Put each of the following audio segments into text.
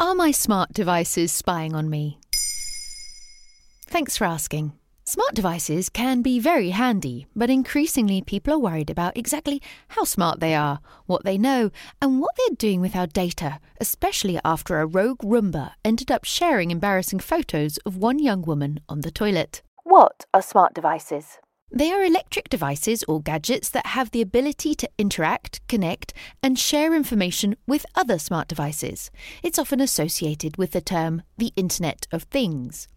Are my smart devices spying on me? Thanks for asking. Smart devices can be very handy, but increasingly people are worried about exactly how smart they are, what they know, and what they're doing with our data, especially after a rogue Roomba ended up sharing embarrassing photos of one young woman on the toilet. What are smart devices? They are electric devices or gadgets that have the ability to interact, connect, and share information with other smart devices. It's often associated with the term the Internet of Things.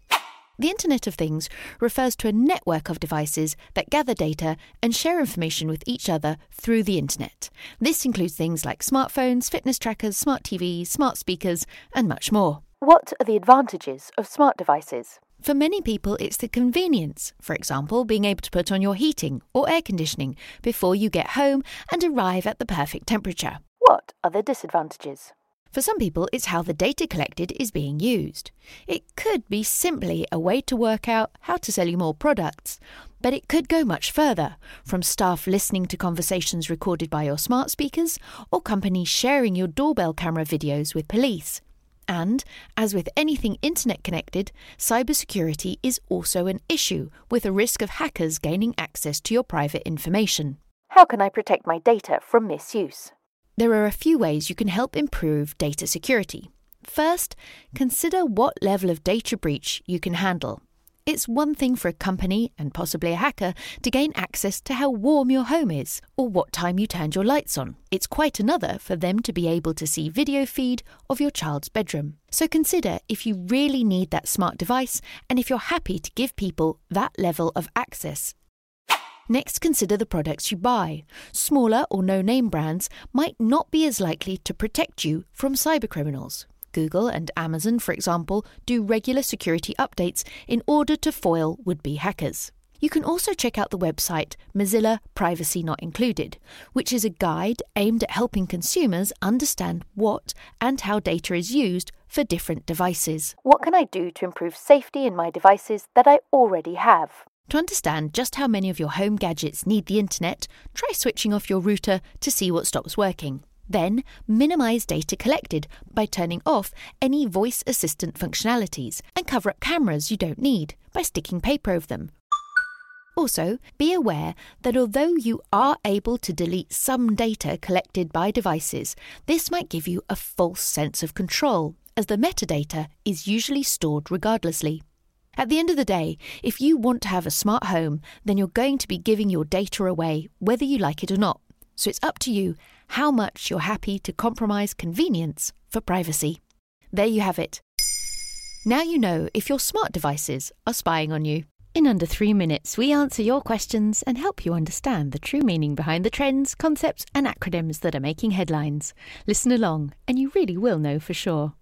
The Internet of Things refers to a network of devices that gather data and share information with each other through the Internet. This includes things like smartphones, fitness trackers, smart TVs, smart speakers, and much more. What are the advantages of smart devices? For many people, it's the convenience. For example, being able to put on your heating or air conditioning before you get home and arrive at the perfect temperature. What are the disadvantages? For some people, it's how the data collected is being used. It could be simply a way to work out how to sell you more products, but it could go much further, from staff listening to conversations recorded by your smart speakers or companies sharing your doorbell camera videos with police. And, as with anything internet connected, cybersecurity is also an issue, with a risk of hackers gaining access to your private information. How can I protect my data from misuse? There are a few ways you can help improve data security. First, consider what level of data breach you can handle. It's one thing for a company and possibly a hacker to gain access to how warm your home is or what time you turned your lights on. It's quite another for them to be able to see video feed of your child's bedroom. So consider if you really need that smart device and if you're happy to give people that level of access Next, consider the products you buy. Smaller or no name brands might not be as likely to protect you from cybercriminals. Google and Amazon, for example, do regular security updates in order to foil would be hackers. You can also check out the website Mozilla Privacy Not Included, which is a guide aimed at helping consumers understand what and how data is used for different devices. What can I do to improve safety in my devices that I already have? To understand just how many of your home gadgets need the internet, try switching off your router to see what stops working. Then, minimize data collected by turning off any voice assistant functionalities and cover up cameras you don't need by sticking paper over them. Also, be aware that although you are able to delete some data collected by devices, this might give you a false sense of control, as the metadata is usually stored regardlessly. At the end of the day, if you want to have a smart home, then you're going to be giving your data away, whether you like it or not. So it's up to you how much you're happy to compromise convenience for privacy. There you have it. Now you know if your smart devices are spying on you. In under three minutes, we answer your questions and help you understand the true meaning behind the trends, concepts, and acronyms that are making headlines. Listen along, and you really will know for sure.